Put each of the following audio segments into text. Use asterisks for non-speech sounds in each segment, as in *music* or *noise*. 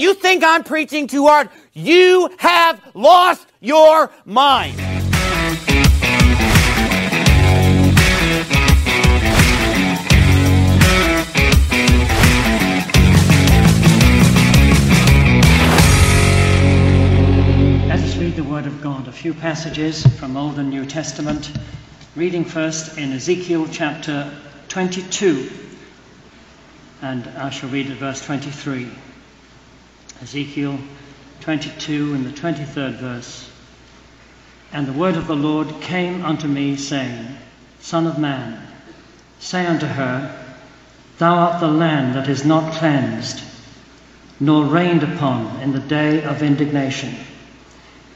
You think I'm preaching too hard? You have lost your mind. Let us read the Word of God, a few passages from Old and New Testament. Reading first in Ezekiel chapter 22, and I shall read at verse 23. Ezekiel 22 and the 23rd verse. And the word of the Lord came unto me, saying, Son of man, say unto her, Thou art the land that is not cleansed, nor rained upon in the day of indignation.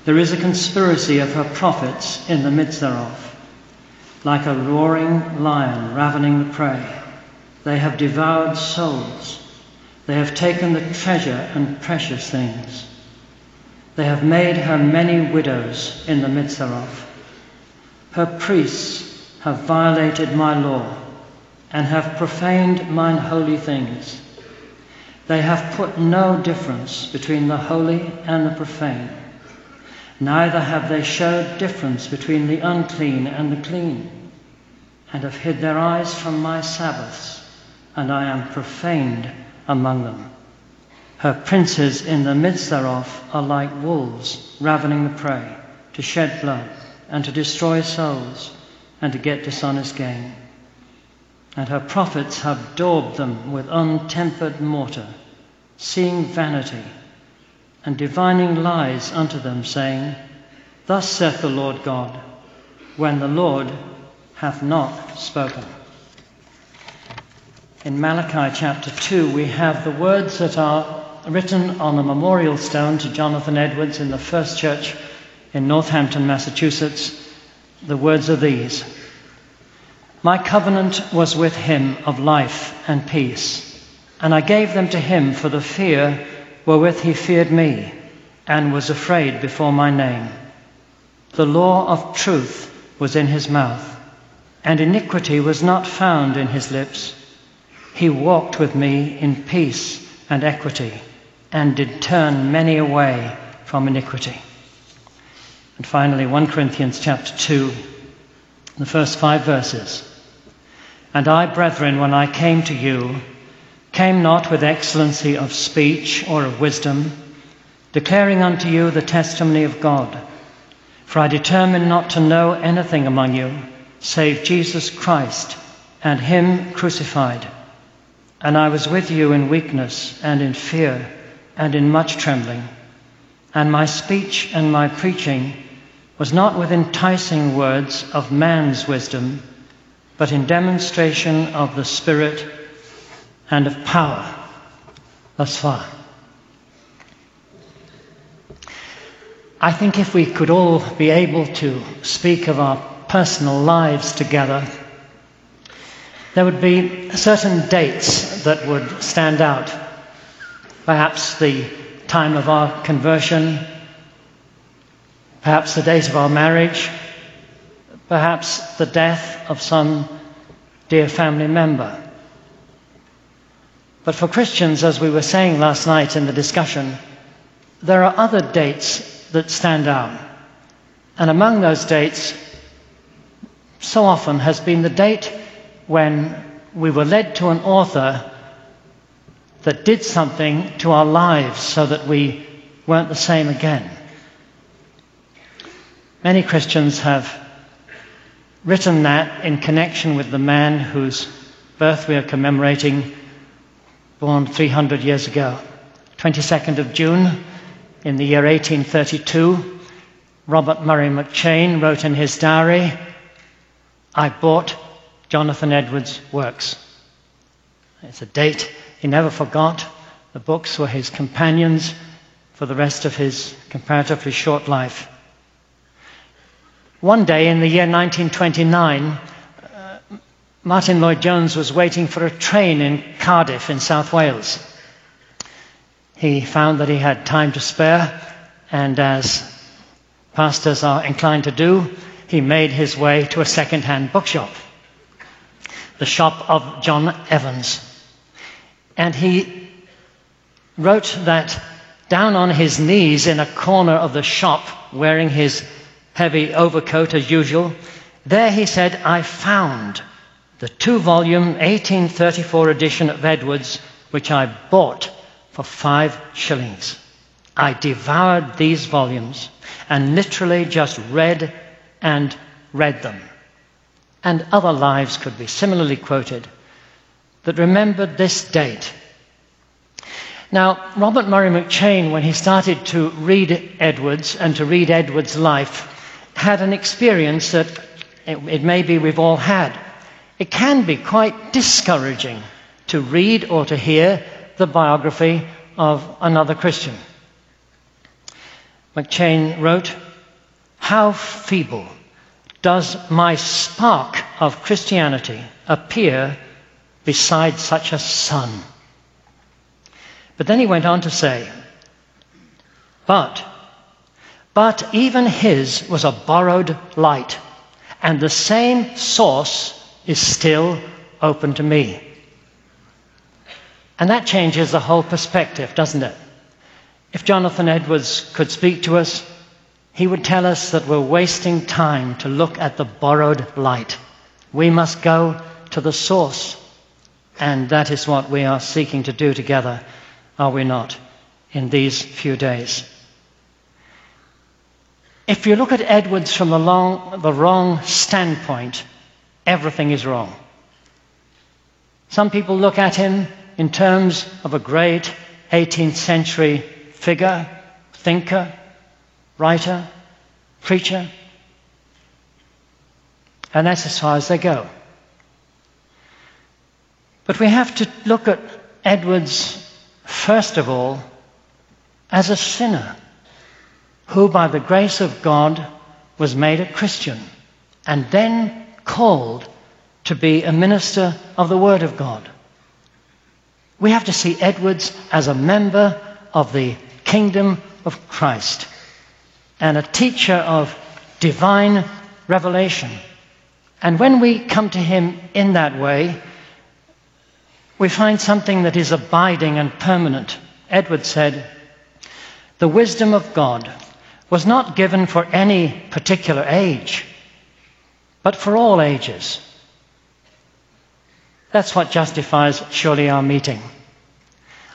There is a conspiracy of her prophets in the midst thereof, like a roaring lion ravening the prey. They have devoured souls. They have taken the treasure and precious things. They have made her many widows in the midst thereof. Her priests have violated my law and have profaned mine holy things. They have put no difference between the holy and the profane. Neither have they showed difference between the unclean and the clean, and have hid their eyes from my Sabbaths, and I am profaned among them. Her princes in the midst thereof are like wolves ravening the prey, to shed blood, and to destroy souls, and to get dishonest gain. And her prophets have daubed them with untempered mortar, seeing vanity, and divining lies unto them, saying, Thus saith the Lord God, when the Lord hath not spoken. In Malachi chapter 2, we have the words that are written on a memorial stone to Jonathan Edwards in the First Church in Northampton, Massachusetts. The words are these My covenant was with him of life and peace, and I gave them to him for the fear wherewith he feared me, and was afraid before my name. The law of truth was in his mouth, and iniquity was not found in his lips. He walked with me in peace and equity, and did turn many away from iniquity. And finally, 1 Corinthians chapter 2, the first five verses. And I, brethren, when I came to you, came not with excellency of speech or of wisdom, declaring unto you the testimony of God. For I determined not to know anything among you save Jesus Christ and Him crucified. And I was with you in weakness and in fear and in much trembling. And my speech and my preaching was not with enticing words of man's wisdom, but in demonstration of the Spirit and of power. Thus far. I think if we could all be able to speak of our personal lives together, there would be certain dates that would stand out. Perhaps the time of our conversion, perhaps the date of our marriage, perhaps the death of some dear family member. But for Christians, as we were saying last night in the discussion, there are other dates that stand out. And among those dates, so often has been the date when we were led to an author that did something to our lives so that we weren't the same again. Many Christians have written that in connection with the man whose birth we are commemorating, born 300 years ago. 22nd of June in the year 1832, Robert Murray McCheyne wrote in his diary, I bought Jonathan Edwards' works. It's a date he never forgot. The books were his companions for the rest of his comparatively short life. One day in the year 1929, uh, Martyn Lloyd-Jones was waiting for a train in Cardiff in South Wales. He found that he had time to spare, and as pastors are inclined to do, he made his way to a second-hand bookshop, the shop of John Evans. And he wrote that down on his knees in a corner of the shop, wearing his heavy overcoat as usual, there he said, I found the two volume 1834 edition of Edwards, which I bought for five shillings. I devoured these volumes and literally just read and read them. And other lives could be similarly quoted that remembered this date. Now, Robert Murray McCheyne, when he started to read Edwards and to read Edwards' life, had an experience that it, it may be we've all had. It can be quite discouraging to read or to hear the biography of another Christian. McCheyne wrote, How feeble does my spark of Christianity appear beside such a sun? But then he went on to say, But, but even his was a borrowed light, and the same source is still open to me. And that changes the whole perspective, doesn't it? If Jonathan Edwards could speak to us, he would tell us that we're wasting time to look at the borrowed light. We must go to the source. And that is what we are seeking to do together, are we not, in these few days? If you look at Edwards from the, long, the wrong standpoint, everything is wrong. Some people look at him in terms of a great 18th century figure, thinker, writer, preacher. And that's as far as they go. But we have to look at Edwards, first of all, as a sinner who, by the grace of God, was made a Christian and then called to be a minister of the Word of God. We have to see Edwards as a member of the kingdom of Christ and a teacher of divine revelation. And when we come to him in that way, we find something that is abiding and permanent. Edward said, The wisdom of God was not given for any particular age, but for all ages. That's what justifies surely our meeting.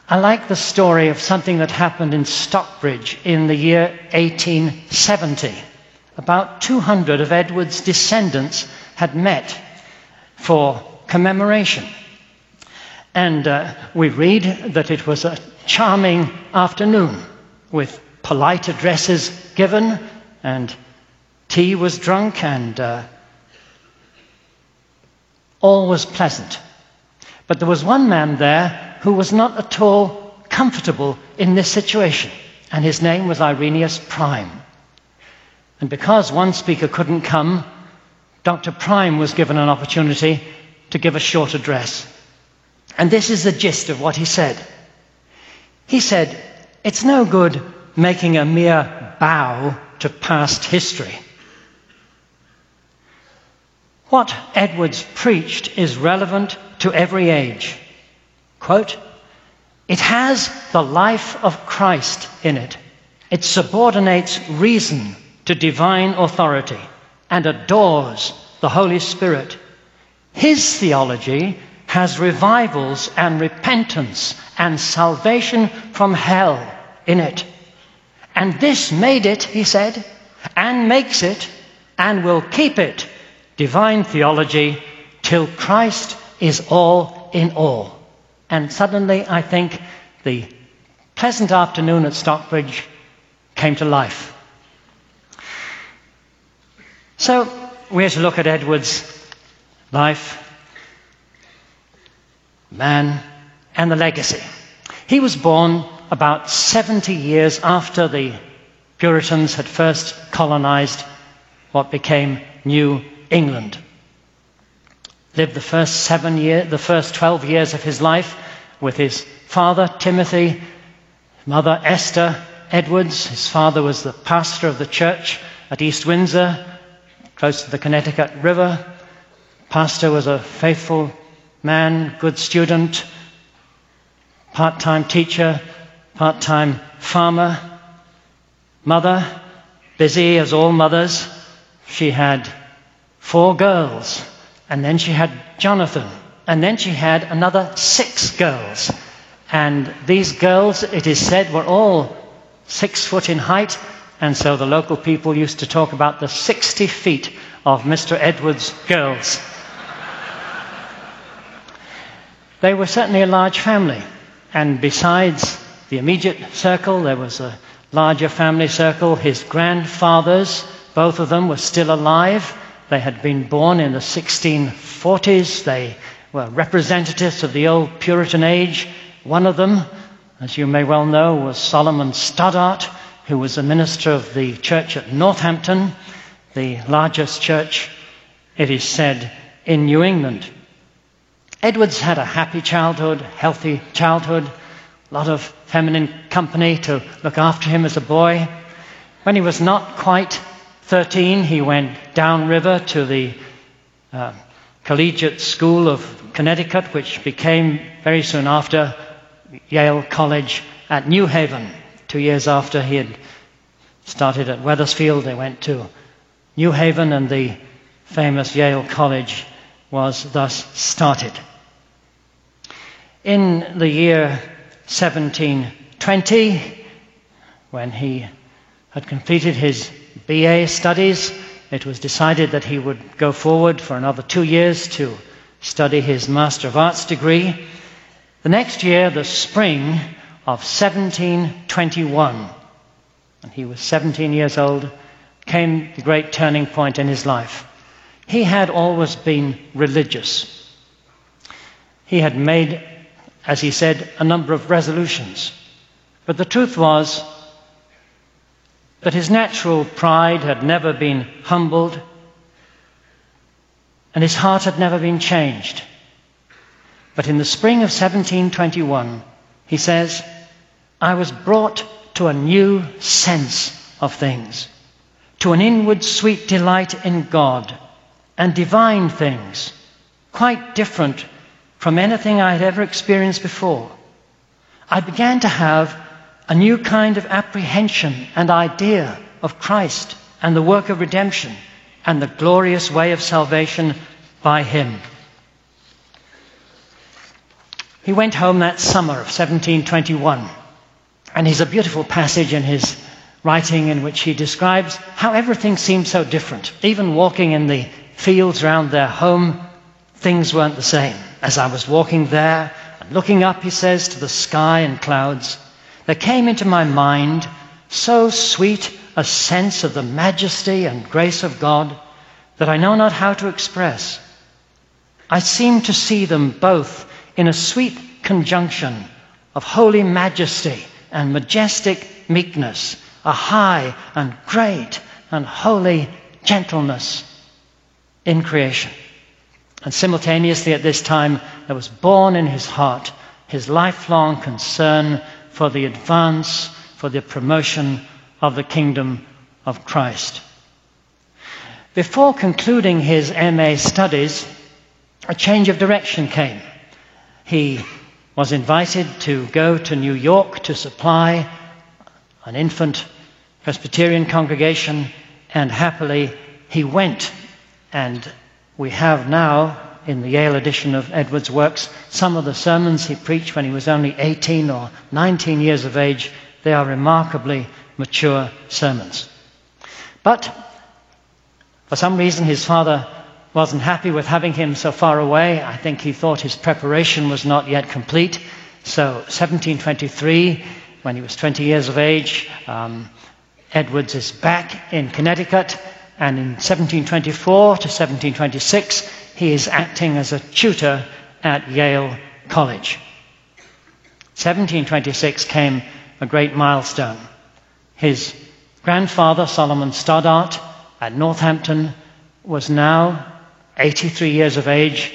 I like the story of something that happened in Stockbridge in the year 1870. About 200 of Edward's descendants had met for commemoration. And uh, we read that it was a charming afternoon with polite addresses given, and tea was drunk, and uh, all was pleasant. But there was one man there who was not at all comfortable in this situation, and his name was Irenaeus Prime. And because one speaker couldn't come, Dr. Prime was given an opportunity to give a short address. And this is the gist of what he said. He said, It's no good making a mere bow to past history. What Edwards preached is relevant to every age. Quote, it has the life of Christ in it. It subordinates reason to divine authority and adores the Holy Spirit. His theology has revivals and repentance and salvation from hell in it. And this made it, he said, and makes it, and will keep it, divine theology, till Christ is all in all. And suddenly, I think the pleasant afternoon at Stockbridge came to life. So, we're to look at Edward's life, man, and the legacy. He was born about 70 years after the Puritans had first colonized what became New England lived the first seven years, the first 12 years of his life with his father, Timothy, mother, Esther Edwards. His father was the pastor of the church at East Windsor, close to the Connecticut River. Pastor was a faithful man, good student, part time teacher, part time farmer, mother, busy as all mothers. She had four girls, and then she had Jonathan, and then she had another six girls. And these girls, it is said, were all six foot in height, and so the local people used to talk about the 60 feet of Mr. Edwards' girls. They were certainly a large family, and besides the immediate circle, there was a larger family circle. His grandfathers, both of them, were still alive. They had been born in the 1640s. They were representatives of the old Puritan age. One of them, as you may well know, was Solomon Stoddard, who was a minister of the church at Northampton, the largest church, it is said, in New England. Edwards had a happy childhood, healthy childhood, a lot of feminine company to look after him as a boy. When he was not quite 13, he went downriver to the uh, Collegiate School of Connecticut, which became very soon after Yale College at New Haven. Two years after he had started at Wethersfield, they went to New Haven, and the famous Yale College was thus started. In the year 1720, when he had completed his BA studies, it was decided that he would go forward for another two years to study his Master of Arts degree. The next year, the spring of 1721, and he was 17 years old, came the great turning point in his life. He had always been religious. He had made as he said, a number of resolutions. But the truth was that his natural pride had never been humbled and his heart had never been changed. But in the spring of 1721, he says, I was brought to a new sense of things, to an inward sweet delight in God and divine things, quite different from anything I had ever experienced before. I began to have a new kind of apprehension and idea of Christ and the work of redemption and the glorious way of salvation by Him. He went home that summer of 1721, and he's a beautiful passage in his writing in which he describes how everything seemed so different. Even walking in the fields around their home, things weren't the same. As I was walking there and looking up, he says, to the sky and clouds, there came into my mind so sweet a sense of the majesty and grace of God that I know not how to express. I seem to see them both in a sweet conjunction of holy majesty and majestic meekness, a high and great and holy gentleness in creation. And simultaneously at this time, there was born in his heart his lifelong concern for the advance, for the promotion of the kingdom of Christ. Before concluding his MA studies, a change of direction came. He was invited to go to New York to supply an infant Presbyterian congregation, and happily he went and we have now, in the Yale edition of Edwards' works, some of the sermons he preached when he was only 18 or 19 years of age. They are remarkably mature sermons. But for some reason, his father wasn't happy with having him so far away. I think he thought his preparation was not yet complete. So, 1723, when he was 20 years of age, um, Edwards is back in Connecticut and in 1724 to 1726, he is acting as a tutor at Yale College. 1726 came a great milestone. His grandfather, Solomon Stoddard, at Northampton, was now 83 years of age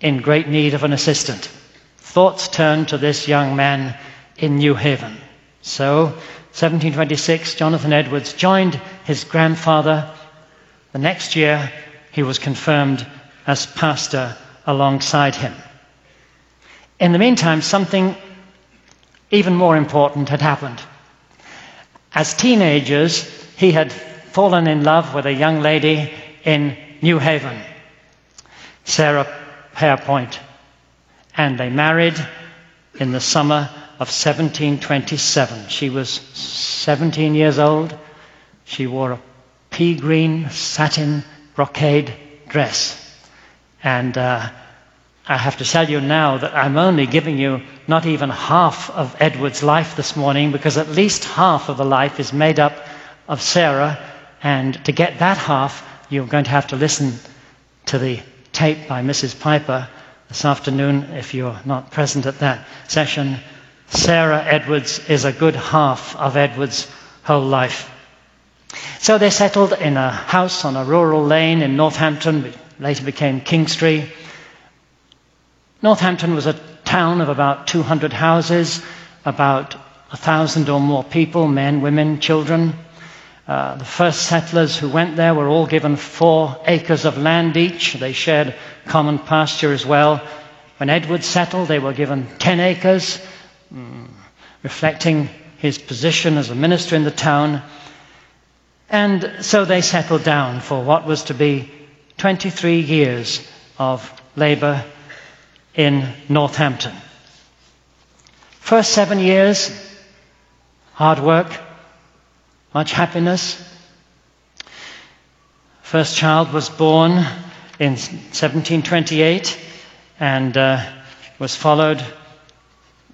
in great need of an assistant. Thoughts turned to this young man in New Haven. So, 1726, Jonathan Edwards joined his grandfather the next year, he was confirmed as pastor alongside him. In the meantime, something even more important had happened. As teenagers, he had fallen in love with a young lady in New Haven, Sarah Pierpont, and they married in the summer of 1727. She was 17 years old. She wore a pea green satin brocade dress. And uh, I have to tell you now that I'm only giving you not even half of Edward's life this morning because at least half of the life is made up of Sarah. And to get that half, you're going to have to listen to the tape by Mrs. Piper this afternoon if you're not present at that session. Sarah Edwards is a good half of Edward's whole life. So they settled in a house on a rural lane in Northampton, which later became King Street. Northampton was a town of about 200 houses, about a thousand or more people, men, women, children. Uh, the first settlers who went there were all given four acres of land each. They shared common pasture as well. When Edward settled, they were given 10 acres, mm, reflecting his position as a minister in the town. And so they settled down for what was to be 23 years of labour in Northampton. First seven years, hard work, much happiness. First child was born in 1728 and uh, was followed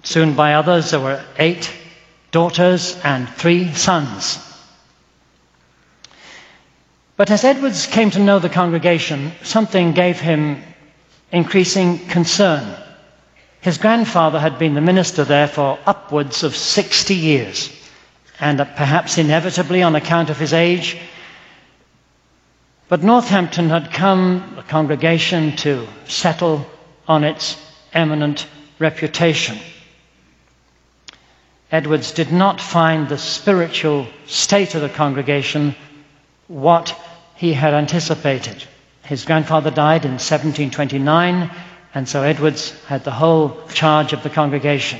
soon by others. There were eight daughters and three sons. But as Edwards came to know the congregation, something gave him increasing concern. His grandfather had been the minister there for upwards of 60 years, and perhaps inevitably on account of his age. But Northampton had come, the congregation, to settle on its eminent reputation. Edwards did not find the spiritual state of the congregation what he had anticipated. His grandfather died in 1729, and so Edwards had the whole charge of the congregation.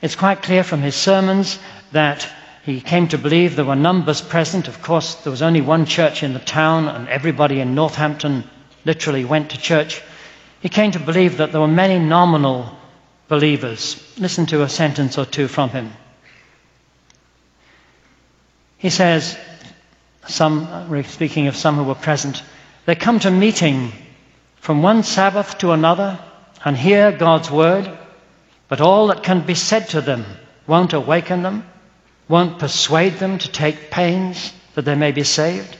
It's quite clear from his sermons that he came to believe there were numbers present. Of course, there was only one church in the town, and everybody in Northampton literally went to church. He came to believe that there were many nominal believers. Listen to a sentence or two from him. He says, some, speaking of some who were present, they come to meeting from one Sabbath to another and hear God's word, but all that can be said to them won't awaken them, won't persuade them to take pains that they may be saved.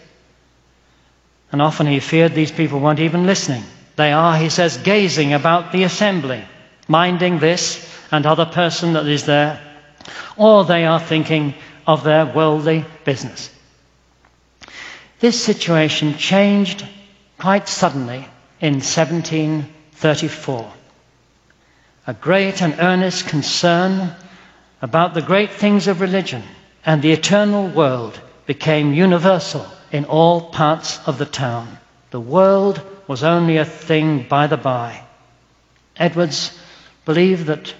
And often he feared these people weren't even listening. They are, he says, gazing about the assembly, minding this and other person that is there, or they are thinking of their worldly business. This situation changed quite suddenly in 1734. A great and earnest concern about the great things of religion and the eternal world became universal in all parts of the town. The world was only a thing by the by. Edwards believed that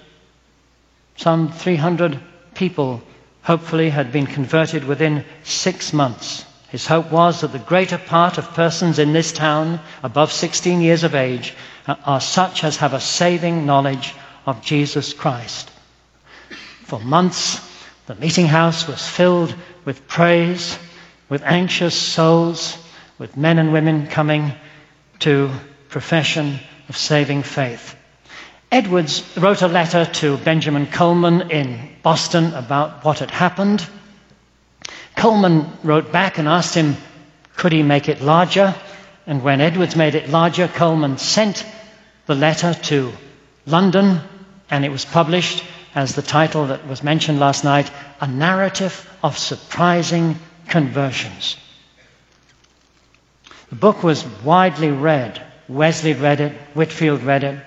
some 300 people hopefully had been converted within six months. His hope was that the greater part of persons in this town above 16 years of age are such as have a saving knowledge of Jesus Christ. For months, the meeting house was filled with praise, with anxious souls, with men and women coming to profession of saving faith. Edwards wrote a letter to Benjamin Colman in Boston about what had happened. Colman wrote back and asked him, could he make it larger? And when Edwards made it larger, Colman sent the letter to London, and it was published as the title that was mentioned last night A Narrative of Surprising Conversions. The book was widely read. Wesley read it, Whitefield read it,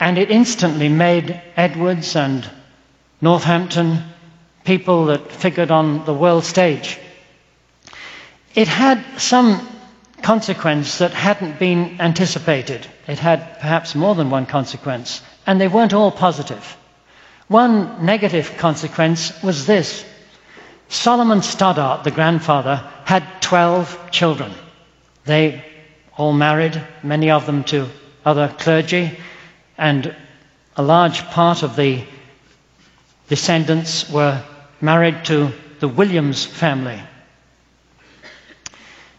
and it instantly made Edwards and Northampton people that figured on the world stage. It had some consequence that hadn't been anticipated. It had perhaps more than one consequence, and they weren't all positive. One negative consequence was this Solomon Stoddart, the grandfather, had 12 children. They all married, many of them to other clergy, and a large part of the descendants were married to the Williams family.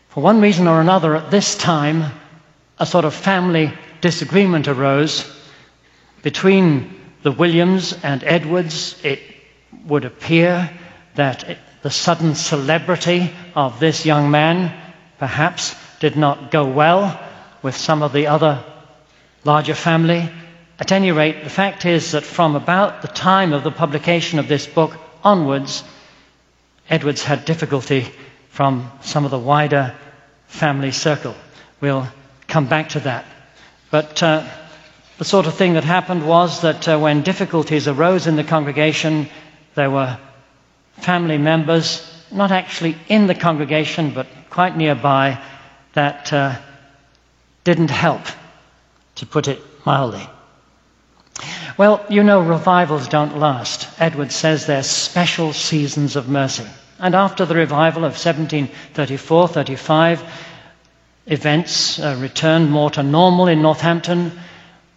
For one reason or another, at this time, a sort of family disagreement arose between the Williams and Edwards. It would appear that the sudden celebrity of this young man perhaps did not go well with some of the other larger family. At any rate, the fact is that from about the time of the publication of this book onwards, Edwards had difficulty from some of the wider family circle. We'll come back to that. But uh, the sort of thing that happened was that uh, when difficulties arose in the congregation, there were family members, not actually in the congregation, but quite nearby, that uh, didn't help, to put it mildly. Well, you know, revivals don't last. Edward says they're special seasons of mercy. And after the revival of 1734 35, events uh, returned more to normal in Northampton.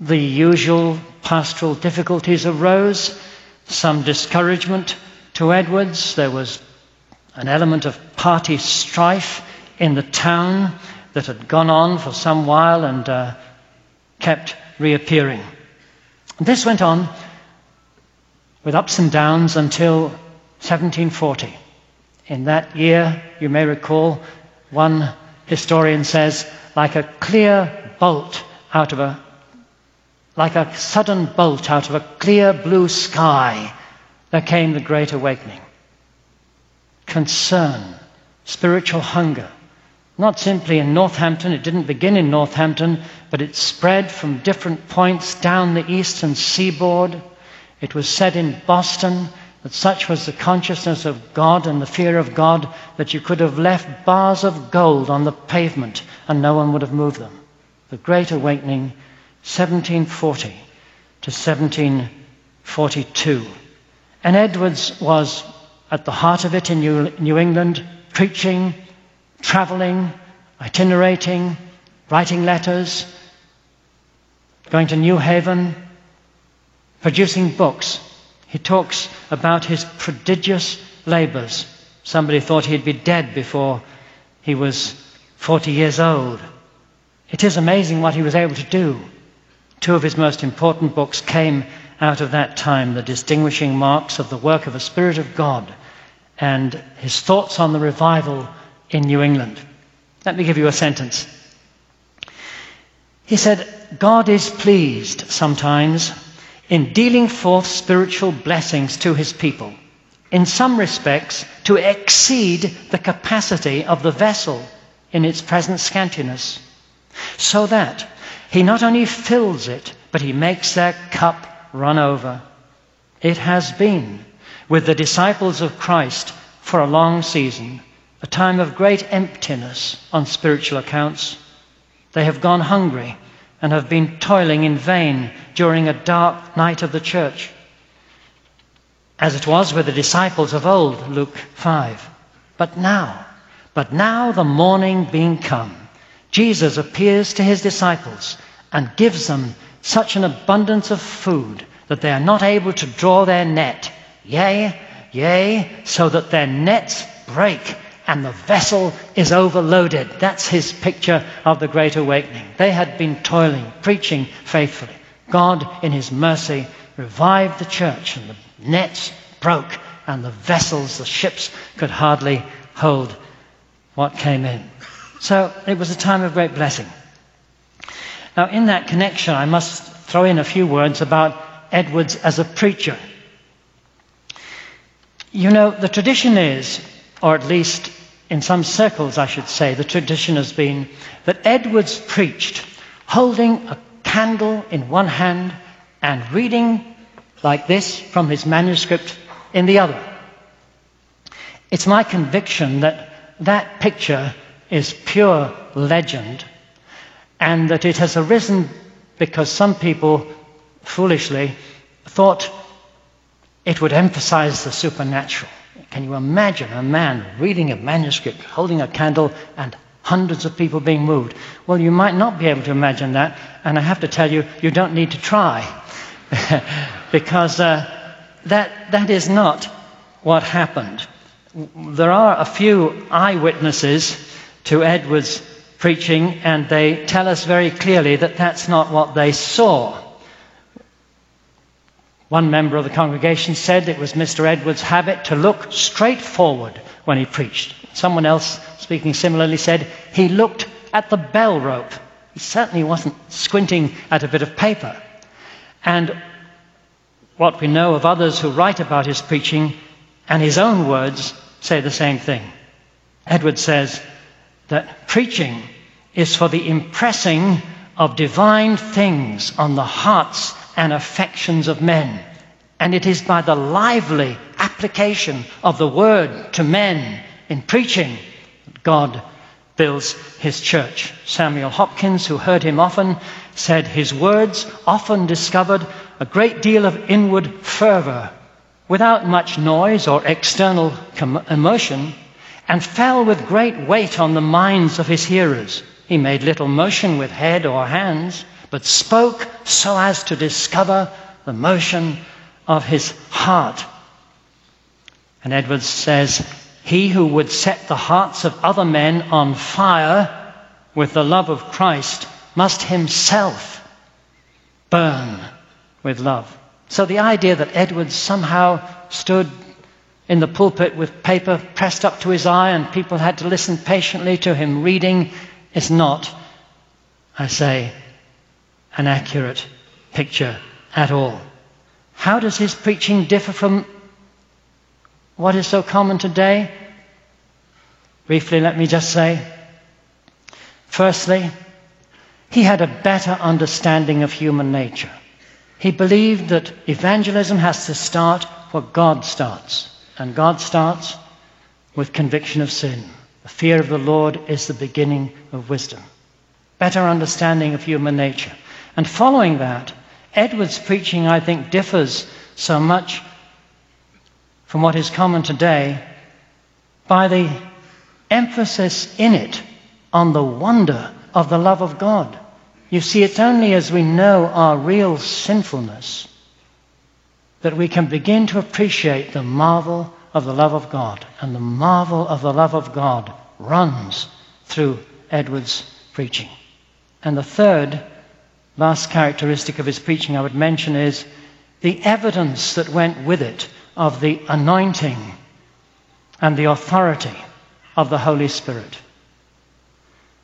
The usual pastoral difficulties arose, some discouragement to Edwards. There was an element of party strife in the town that had gone on for some while and uh, kept reappearing. This went on with ups and downs until 1740. In that year, you may recall, one historian says, like a clear bolt out of a, like a sudden bolt out of a clear blue sky, there came the Great Awakening. Concern, spiritual hunger, not simply in Northampton, it didn't begin in Northampton, but it spread from different points down the eastern seaboard. It was said in Boston that such was the consciousness of God and the fear of God that you could have left bars of gold on the pavement and no one would have moved them. The Great Awakening, 1740 to 1742. And Edwards was at the heart of it in New England, preaching, traveling, itinerating, writing letters, going to New Haven, producing books. He talks about his prodigious labors. Somebody thought he'd be dead before he was 40 years old. It is amazing what he was able to do. Two of his most important books came out of that time the distinguishing marks of the work of a Spirit of God and his thoughts on the revival in New England. Let me give you a sentence. He said, God is pleased sometimes in dealing forth spiritual blessings to his people, in some respects to exceed the capacity of the vessel in its present scantiness, so that he not only fills it, but he makes their cup run over. It has been with the disciples of Christ for a long season a time of great emptiness on spiritual accounts. They have gone hungry and have been toiling in vain during a dark night of the church, as it was with the disciples of old, Luke 5. But now, but now the morning being come, Jesus appears to his disciples and gives them such an abundance of food that they are not able to draw their net. Yea, yea, so that their nets break and the vessel is overloaded. That's his picture of the Great Awakening. They had been toiling, preaching faithfully. God, in his mercy, revived the church, and the nets broke, and the vessels, the ships, could hardly hold what came in. So it was a time of great blessing. Now, in that connection, I must throw in a few words about Edwards as a preacher. You know, the tradition is, or at least in some circles, I should say, the tradition has been that Edwards preached holding a candle in one hand and reading like this from his manuscript in the other. It's my conviction that that picture is pure legend and that it has arisen because some people foolishly thought it would emphasize the supernatural. Can you imagine a man reading a manuscript, holding a candle, and hundreds of people being moved? Well, you might not be able to imagine that, and I have to tell you, you don't need to try. *laughs* because uh, that, that is not what happened. There are a few eyewitnesses to Edward's preaching, and they tell us very clearly that that's not what they saw. One member of the congregation said it was Mr. Edwards' habit to look straight forward when he preached. Someone else, speaking similarly, said he looked at the bell rope. He certainly wasn't squinting at a bit of paper. And what we know of others who write about his preaching and his own words say the same thing. Edwards says that preaching is for the impressing of divine things on the hearts and affections of men. And it is by the lively application of the word to men in preaching that God builds his church. Samuel Hopkins, who heard him often, said his words often discovered a great deal of inward fervor without much noise or external emotion and fell with great weight on the minds of his hearers. He made little motion with head or hands, but spoke so as to discover the motion of his heart. And Edwards says, He who would set the hearts of other men on fire with the love of Christ must himself burn with love. So the idea that Edwards somehow stood in the pulpit with paper pressed up to his eye and people had to listen patiently to him reading is not, I say, an accurate picture at all. How does his preaching differ from what is so common today? Briefly, let me just say firstly, he had a better understanding of human nature. He believed that evangelism has to start where God starts, and God starts with conviction of sin. The fear of the Lord is the beginning of wisdom. Better understanding of human nature. And following that, Edward's preaching, I think, differs so much from what is common today by the emphasis in it on the wonder of the love of God. You see, it's only as we know our real sinfulness that we can begin to appreciate the marvel of the love of God. And the marvel of the love of God runs through Edward's preaching. And the third last characteristic of his preaching I would mention is the evidence that went with it of the anointing and the authority of the Holy Spirit.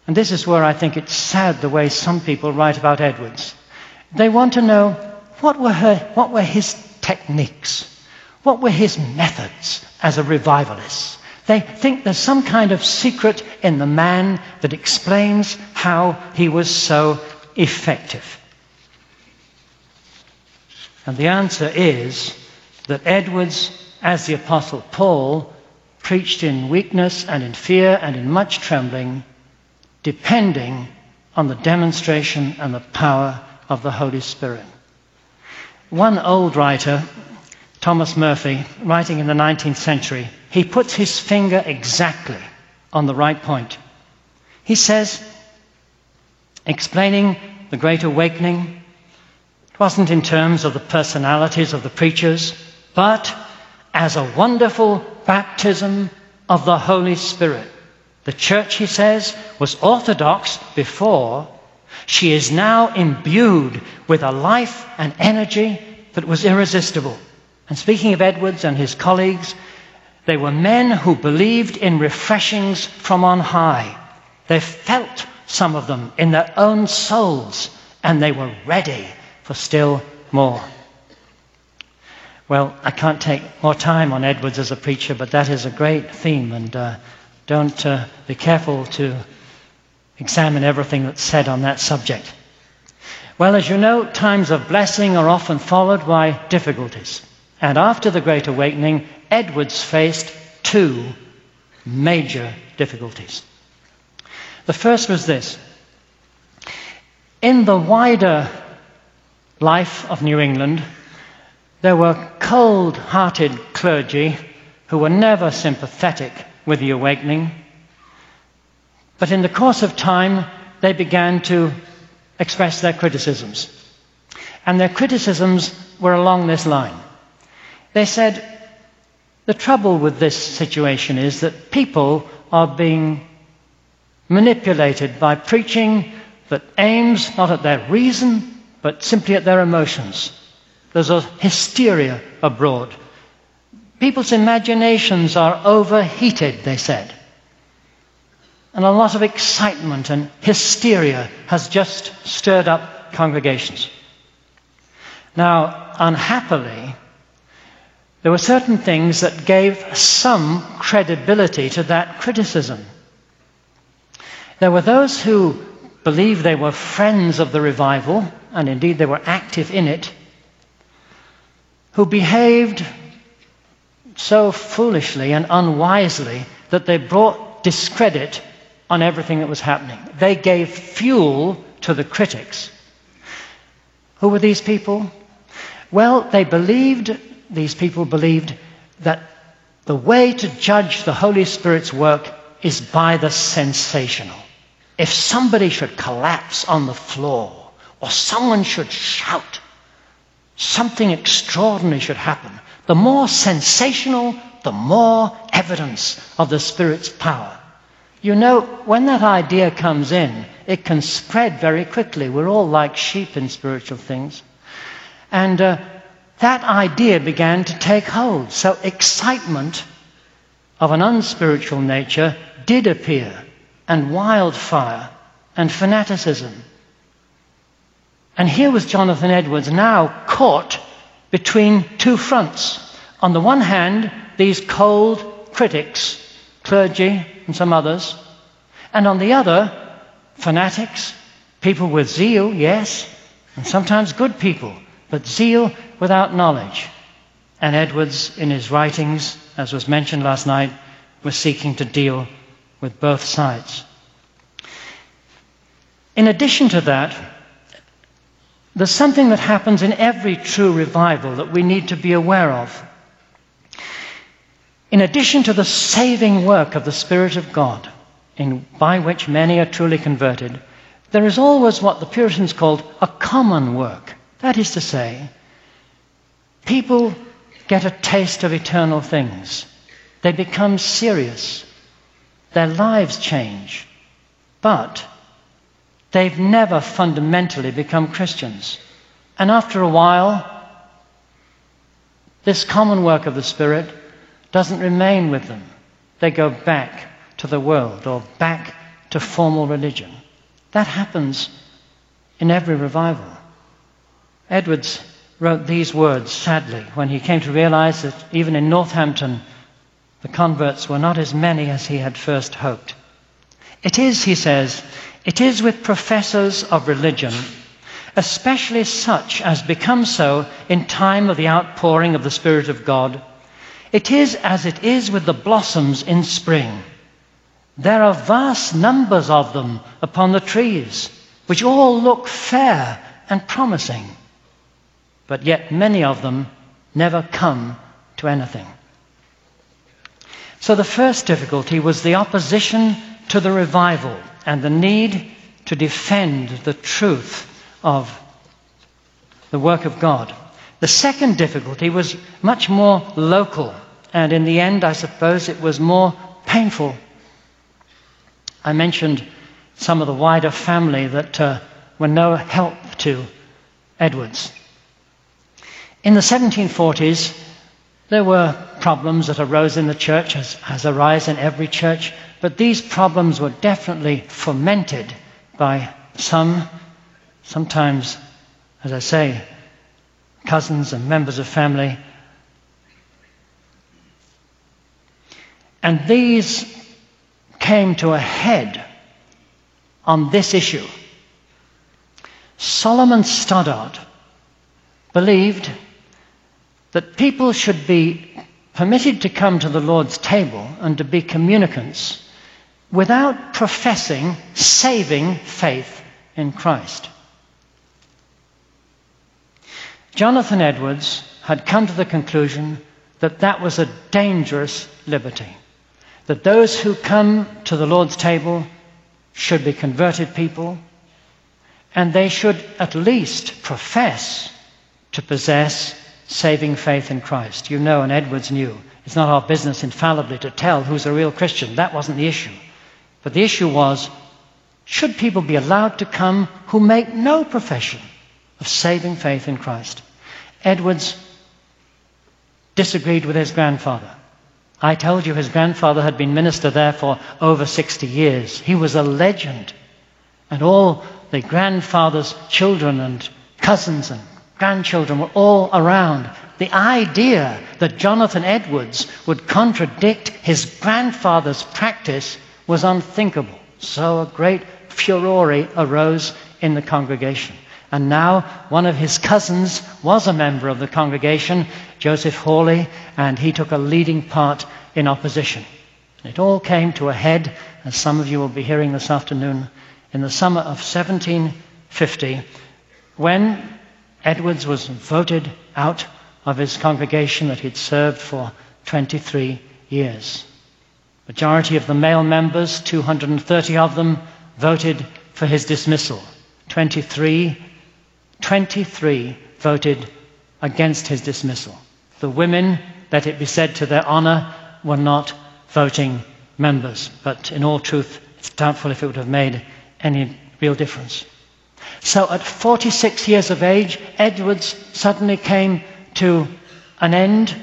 And this is where I think it's sad the way some people write about Edwards. They want to know what were, her, what were his techniques? What were his methods as a revivalist? They think there's some kind of secret in the man that explains how he was so effective? And the answer is that Edwards, as the Apostle Paul, preached in weakness and in fear and in much trembling, depending on the demonstration and the power of the Holy Spirit. One old writer, Thomas Murphy, writing in the 19th century, he puts his finger exactly on the right point. He says, explaining the Great Awakening. It wasn't in terms of the personalities of the preachers, but as a wonderful baptism of the Holy Spirit. The church, he says, was orthodox before. She is now imbued with a life and energy that was irresistible. And speaking of Edwards and his colleagues, they were men who believed in refreshings from on high. They felt some of them, in their own souls, and they were ready for still more. Well, I can't take more time on Edwards as a preacher, but that is a great theme, and uh, don't uh, be careful to examine everything that's said on that subject. Well, as you know, times of blessing are often followed by difficulties. And after the Great Awakening, Edwards faced two major difficulties. The first was this In the wider life of New England, there were cold hearted clergy who were never sympathetic with the awakening. But in the course of time, they began to express their criticisms. And their criticisms were along this line. They said, the trouble with this situation is that people are being manipulated by preaching that aims not at their reason, but simply at their emotions. There's a hysteria abroad. People's imaginations are overheated, they said. And a lot of excitement and hysteria has just stirred up congregations. Now, unhappily, there were certain things that gave some credibility to that criticism. There were those who believed they were friends of the revival, and indeed they were active in it, who behaved so foolishly and unwisely that they brought discredit on everything that was happening. They gave fuel to the critics. Who were these people? Well, they believed these people believed that the way to judge the Holy Spirit's work is by the sensational. If somebody should collapse on the floor, or someone should shout, something extraordinary should happen, the more sensational, the more evidence of the Spirit's power. You know, when that idea comes in, it can spread very quickly. We're all like sheep in spiritual things. And uh, that idea began to take hold. So excitement of an unspiritual nature did appear, and wildfire, and fanaticism. And here was Jonathan Edwards now caught between two fronts. On the one hand, these cold critics, clergy and some others, and on the other, fanatics, people with zeal, yes, and sometimes good people but zeal without knowledge. And Edwards, in his writings, as was mentioned last night, was seeking to deal with both sides. In addition to that, there's something that happens in every true revival that we need to be aware of. In addition to the saving work of the Spirit of God, in, by which many are truly converted, there is always what the Puritans called a common work. That is to say, people get a taste of eternal things. They become serious. Their lives change. But they've never fundamentally become Christians. And after a while, this common work of the Spirit doesn't remain with them. They go back to the world or back to formal religion. That happens in every revival. Edwards wrote these words, sadly, when he came to realize that even in Northampton, the converts were not as many as he had first hoped. It is, he says, it is with professors of religion, especially such as become so in time of the outpouring of the Spirit of God. It is as it is with the blossoms in spring. There are vast numbers of them upon the trees, which all look fair and promising but yet many of them never come to anything. So the first difficulty was the opposition to the revival and the need to defend the truth of the work of God. The second difficulty was much more local, and in the end, I suppose it was more painful. I mentioned some of the wider family that uh, were no help to Edwards. In the 1740s, there were problems that arose in the church, as, has arise in every church, but these problems were definitely fomented by some, sometimes, as I say, cousins and members of family. And these came to a head on this issue. Solomon Stoddard believed that people should be permitted to come to the Lord's table and to be communicants without professing saving faith in Christ. Jonathan Edwards had come to the conclusion that that was a dangerous liberty. That those who come to the Lord's table should be converted people, and they should at least profess to possess saving faith in Christ. You know, and Edwards knew, it's not our business infallibly to tell who's a real Christian. That wasn't the issue. But the issue was should people be allowed to come who make no profession of saving faith in Christ? Edwards disagreed with his grandfather. I told you his grandfather had been minister there for over 60 years. He was a legend. And all the grandfather's children and cousins and grandchildren were all around. The idea that Jonathan Edwards would contradict his grandfather's practice was unthinkable. So a great furore arose in the congregation. And now one of his cousins was a member of the congregation, Joseph Hawley, and he took a leading part in opposition. It all came to a head, as some of you will be hearing this afternoon, in the summer of 1750, when Edwards was voted out of his congregation that he'd served for 23 years. Majority of the male members, 230 of them, voted for his dismissal. 23 23 voted against his dismissal. The women, let it be said to their honor, were not voting members. But in all truth, it's doubtful if it would have made any real difference. So at 46 years of age, Edwards suddenly came to an end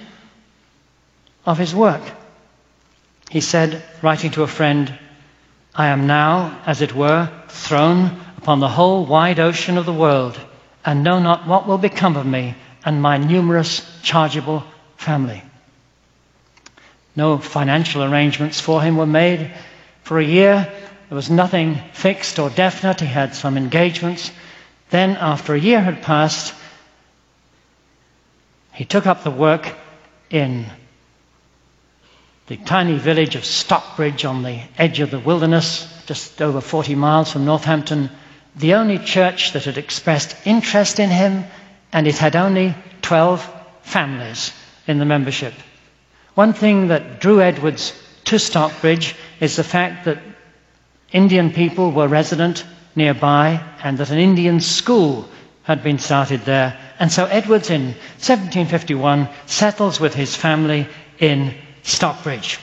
of his work. He said, writing to a friend, I am now, as it were, thrown upon the whole wide ocean of the world and know not what will become of me and my numerous chargeable family. No financial arrangements for him were made. For a year, there was nothing fixed or definite. He had some engagements. Then, after a year had passed, he took up the work in the tiny village of Stockbridge on the edge of the wilderness, just over 40 miles from Northampton the only church that had expressed interest in him, and it had only 12 families in the membership. One thing that drew Edwards to Stockbridge is the fact that Indian people were resident nearby and that an Indian school had been started there. And so Edwards in 1751 settles with his family in Stockbridge.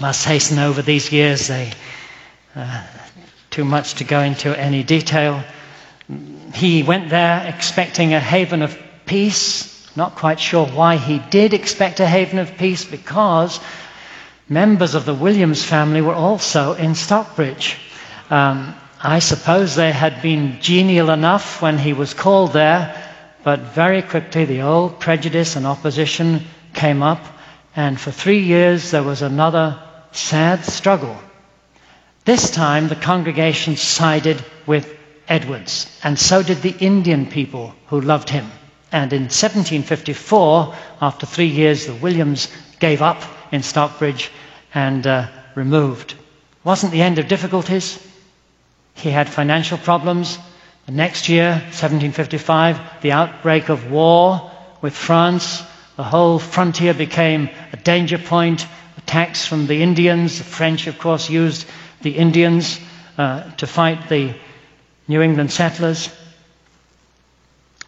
Must hasten over these years, they uh, too much to go into any detail. He went there expecting a haven of peace. Not quite sure why he did expect a haven of peace because members of the Williams family were also in Stockbridge. Um, I suppose they had been genial enough when he was called there, but very quickly the old prejudice and opposition came up, and for three years there was another sad struggle this time the congregation sided with Edwards, and so did the Indian people who loved him. And in 1754, after three years, the Williams gave up in Stockbridge and uh, removed. Wasn't the end of difficulties. He had financial problems. The next year, 1755, the outbreak of war with France. The whole frontier became a danger point. Attacks from the Indians. The French, of course, used the Indians uh, to fight the New England settlers.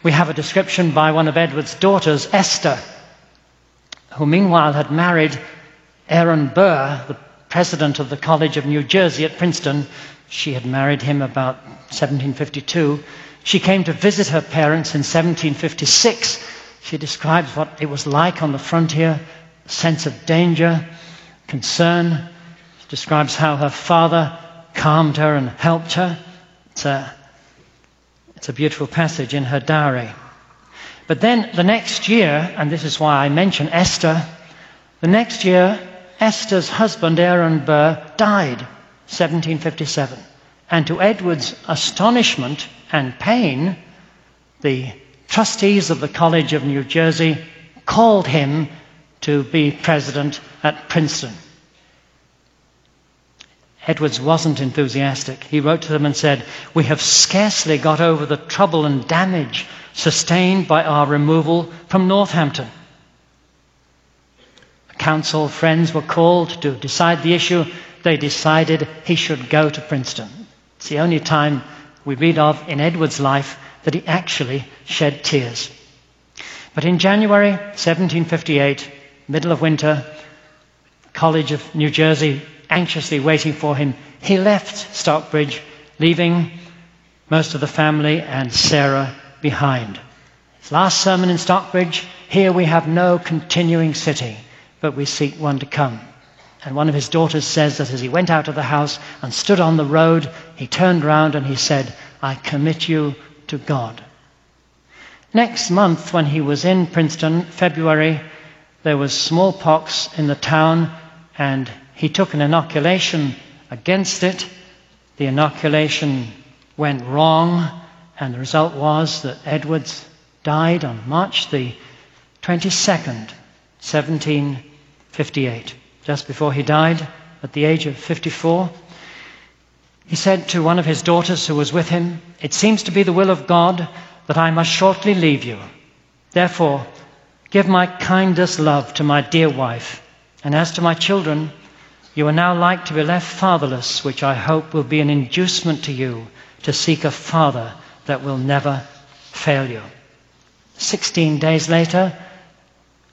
We have a description by one of Edward's daughters, Esther, who meanwhile had married Aaron Burr, the president of the College of New Jersey at Princeton. She had married him about 1752. She came to visit her parents in 1756. She describes what it was like on the frontier, sense of danger, concern, She describes how her father calmed her and helped her. It's a, it's a beautiful passage in her diary. But then the next year, and this is why I mention Esther, the next year, Esther's husband, Aaron Burr, died, 1757. And to Edward's astonishment and pain, the trustees of the College of New Jersey called him to be president at Princeton. Edwards wasn't enthusiastic. He wrote to them and said, We have scarcely got over the trouble and damage sustained by our removal from Northampton. Council, friends were called to decide the issue. They decided he should go to Princeton. It's the only time we read of in Edward's life that he actually shed tears. But in January 1758, middle of winter, College of New Jersey anxiously waiting for him, he left Stockbridge, leaving most of the family and Sarah behind. His last sermon in Stockbridge, here we have no continuing city, but we seek one to come. And one of his daughters says that as he went out of the house and stood on the road, he turned round and he said, I commit you to God. Next month, when he was in Princeton, February, there was smallpox in the town, and he took an inoculation against it. The inoculation went wrong, and the result was that Edwards died on March the 22nd, 1758. Just before he died, at the age of 54, he said to one of his daughters who was with him, It seems to be the will of God that I must shortly leave you. Therefore, give my kindest love to my dear wife. And as to my children, you are now like to be left fatherless, which I hope will be an inducement to you to seek a father that will never fail you. Sixteen days later,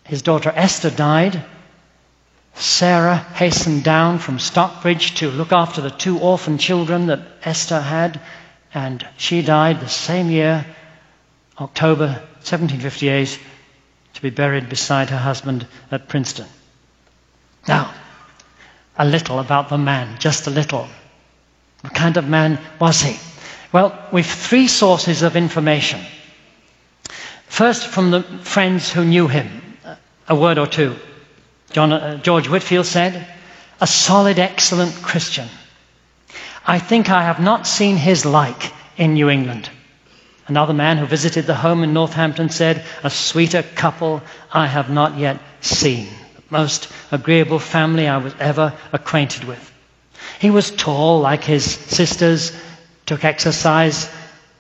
his daughter Esther died. Sarah hastened down from Stockbridge to look after the two orphan children that Esther had, and she died the same year, October 1758, to be buried beside her husband at Princeton. Now, a little about the man, just a little. What kind of man was he? Well, we've three sources of information. First, from the friends who knew him, a word or two. John, uh, George Whitefield said, a solid, excellent Christian. I think I have not seen his like in New England. Another man who visited the home in Northampton said, a sweeter couple I have not yet seen. The most agreeable family I was ever acquainted with. He was tall like his sisters, took exercise,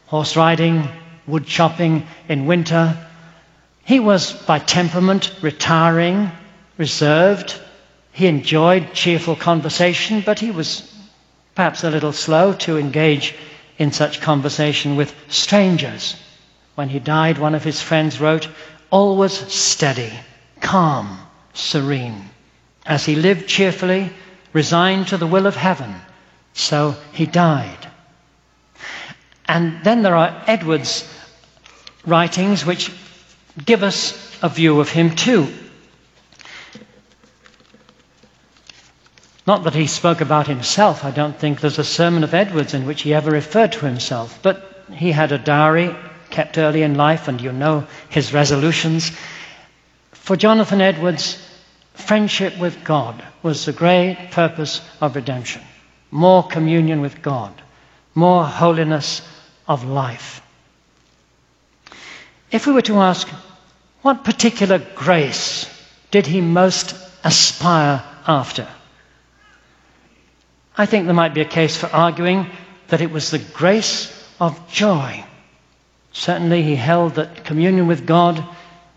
horse riding, wood chopping in winter. He was by temperament retiring, reserved. He enjoyed cheerful conversation, but he was perhaps a little slow to engage in such conversation with strangers. When he died, one of his friends wrote, always steady, calm, serene. As he lived cheerfully, resigned to the will of heaven, so he died. And then there are Edward's writings which give us a view of him too. Not that he spoke about himself. I don't think there's a sermon of Edwards in which he ever referred to himself. But he had a diary kept early in life, and you know his resolutions. For Jonathan Edwards, friendship with God was the great purpose of redemption. More communion with God, more holiness of life. If we were to ask, what particular grace did he most aspire after? I think there might be a case for arguing that it was the grace of joy. Certainly, he held that communion with God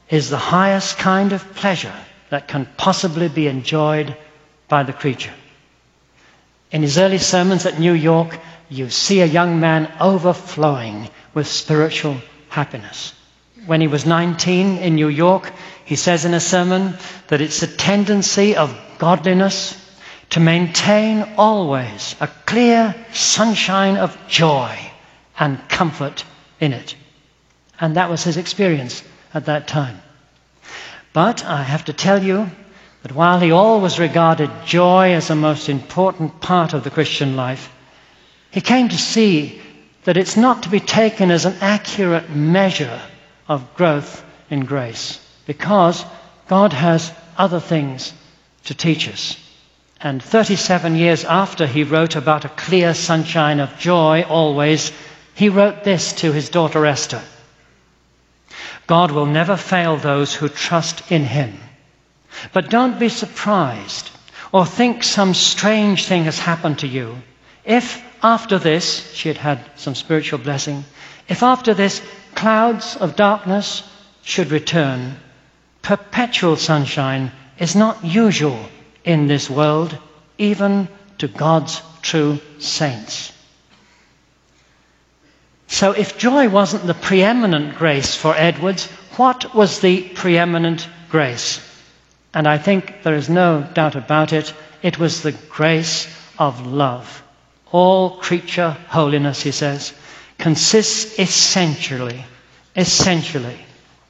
is the highest kind of pleasure that can possibly be enjoyed by the creature. In his early sermons at New York, you see a young man overflowing with spiritual happiness. When he was 19 in New York, he says in a sermon that it's a tendency of godliness to maintain always a clear sunshine of joy and comfort in it. And that was his experience at that time. But I have to tell you that while he always regarded joy as a most important part of the Christian life, he came to see that it's not to be taken as an accurate measure of growth in grace because God has other things to teach us. And 37 years after he wrote about a clear sunshine of joy always, he wrote this to his daughter Esther God will never fail those who trust in him. But don't be surprised or think some strange thing has happened to you if after this, she had had some spiritual blessing, if after this clouds of darkness should return, perpetual sunshine is not usual in this world, even to God's true saints. So, if joy wasn't the preeminent grace for Edwards, what was the preeminent grace? And I think there is no doubt about it, it was the grace of love. All creature holiness, he says, consists essentially, essentially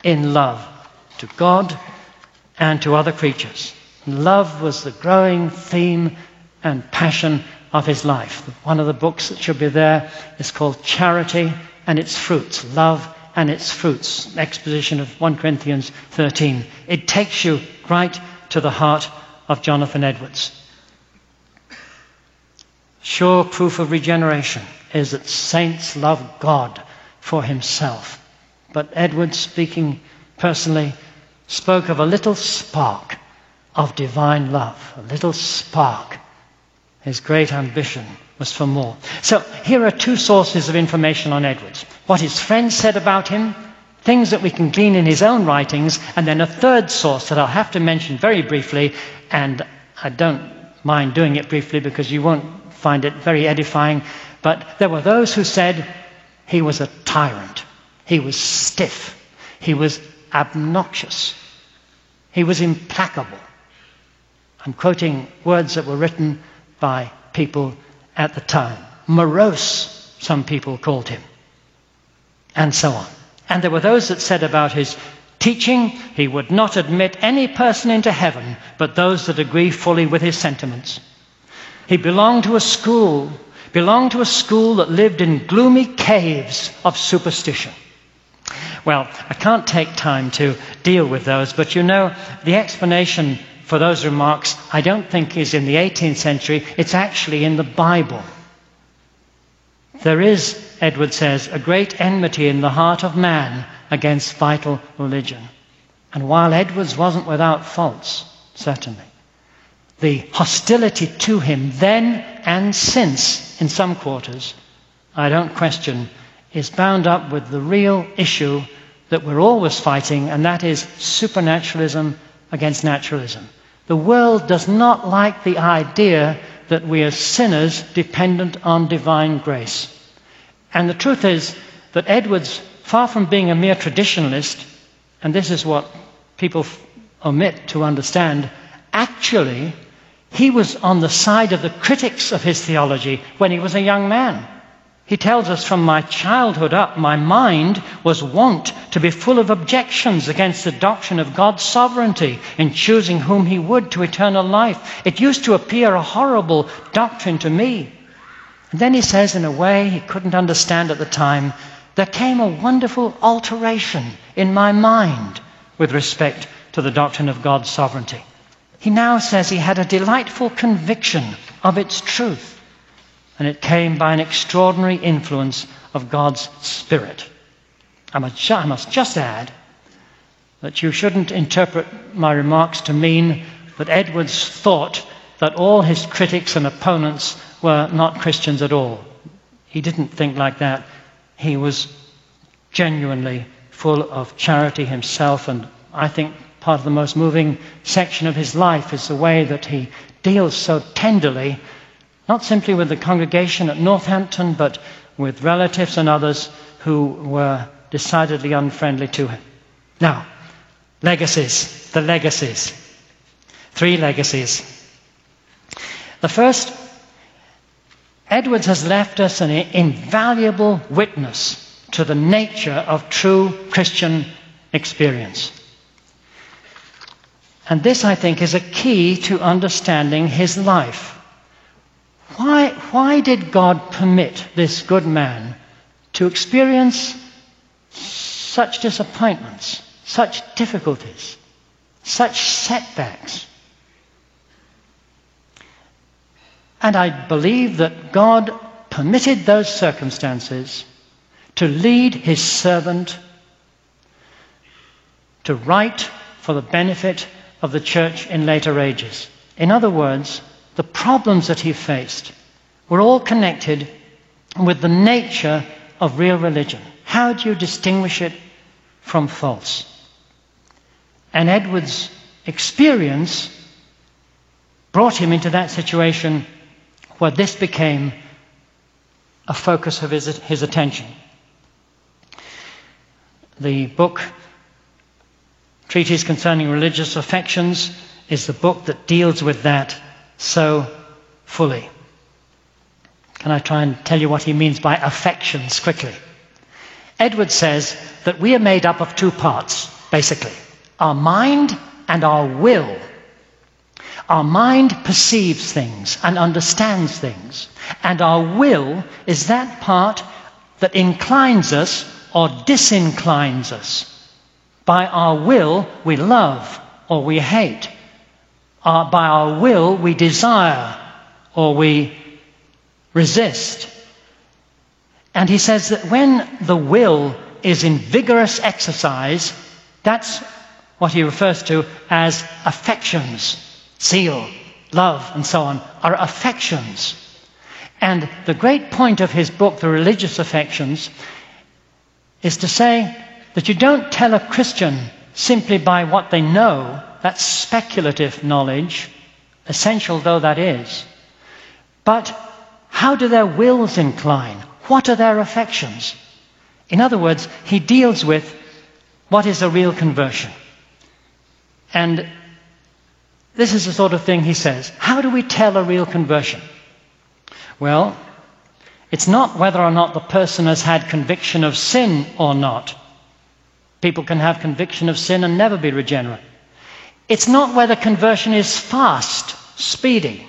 in love to God and to other creatures. Love was the growing theme and passion of his life. One of the books that should be there is called Charity and its Fruits. Love and its fruits. Exposition of 1 Corinthians 13. It takes you right to the heart of Jonathan Edwards. Sure proof of regeneration is that saints love God for himself. But Edwards, speaking personally, spoke of a little spark of divine love, a little spark. His great ambition was for more. So here are two sources of information on Edwards what his friends said about him, things that we can glean in his own writings, and then a third source that I'll have to mention very briefly, and I don't mind doing it briefly because you won't find it very edifying. But there were those who said he was a tyrant, he was stiff, he was obnoxious, he was implacable. I'm quoting words that were written by people at the time. Morose, some people called him and so on. And there were those that said about his teaching, he would not admit any person into heaven but those that agree fully with his sentiments. He belonged to a school, belonged to a school that lived in gloomy caves of superstition. Well, I can't take time to deal with those, but you know, the explanation for those remarks I don't think is in the 18th century, it's actually in the Bible. There is, Edward says, a great enmity in the heart of man against vital religion. And while Edwards wasn't without faults, certainly, the hostility to him then and since in some quarters, I don't question, is bound up with the real issue that we're always fighting, and that is supernaturalism against naturalism. The world does not like the idea that we are sinners dependent on divine grace. And the truth is that Edwards, far from being a mere traditionalist, and this is what people omit to understand, actually, he was on the side of the critics of his theology when he was a young man. He tells us from my childhood up, my mind was wont to be full of objections against the doctrine of God's sovereignty in choosing whom He would to eternal life. It used to appear a horrible doctrine to me. And then he says, in a way he couldn't understand at the time, there came a wonderful alteration in my mind with respect to the doctrine of God's sovereignty. He now says he had a delightful conviction of its truth, and it came by an extraordinary influence of God's Spirit. I must, I must just add that you shouldn't interpret my remarks to mean that Edwards thought that all his critics and opponents were not Christians at all. He didn't think like that. He was genuinely full of charity himself, and I think part of the most moving section of his life is the way that he deals so tenderly, not simply with the congregation at Northampton, but with relatives and others who were decidedly unfriendly to him. Now, legacies, the legacies. Three legacies. The first Edwards has left us an invaluable witness to the nature of true Christian experience. And this, I think, is a key to understanding his life. Why, why did God permit this good man to experience such disappointments, such difficulties, such setbacks? And I believe that God permitted those circumstances to lead his servant to write for the benefit of the church in later ages. In other words, the problems that he faced were all connected with the nature of real religion. How do you distinguish it from false? And Edward's experience brought him into that situation where this became a focus of his, his attention. The book, Treatise Concerning Religious Affections, is the book that deals with that so fully. Can I try and tell you what he means by affections quickly? Edward says that we are made up of two parts, basically our mind and our will. Our mind perceives things and understands things, and our will is that part that inclines us or disinclines us. By our will, we love or we hate. Our, by our will, we desire or we resist. And he says that when the will is in vigorous exercise, that's what he refers to as affections. Zeal, love, and so on are affections. And the great point of his book, The Religious Affections, is to say that you don't tell a Christian simply by what they know, that's speculative knowledge, essential though that is. But how do their wills incline? What are their affections? In other words, he deals with what is a real conversion. And this is the sort of thing he says. How do we tell a real conversion? Well, it's not whether or not the person has had conviction of sin or not. People can have conviction of sin and never be regenerate. It's not whether conversion is fast, speedy.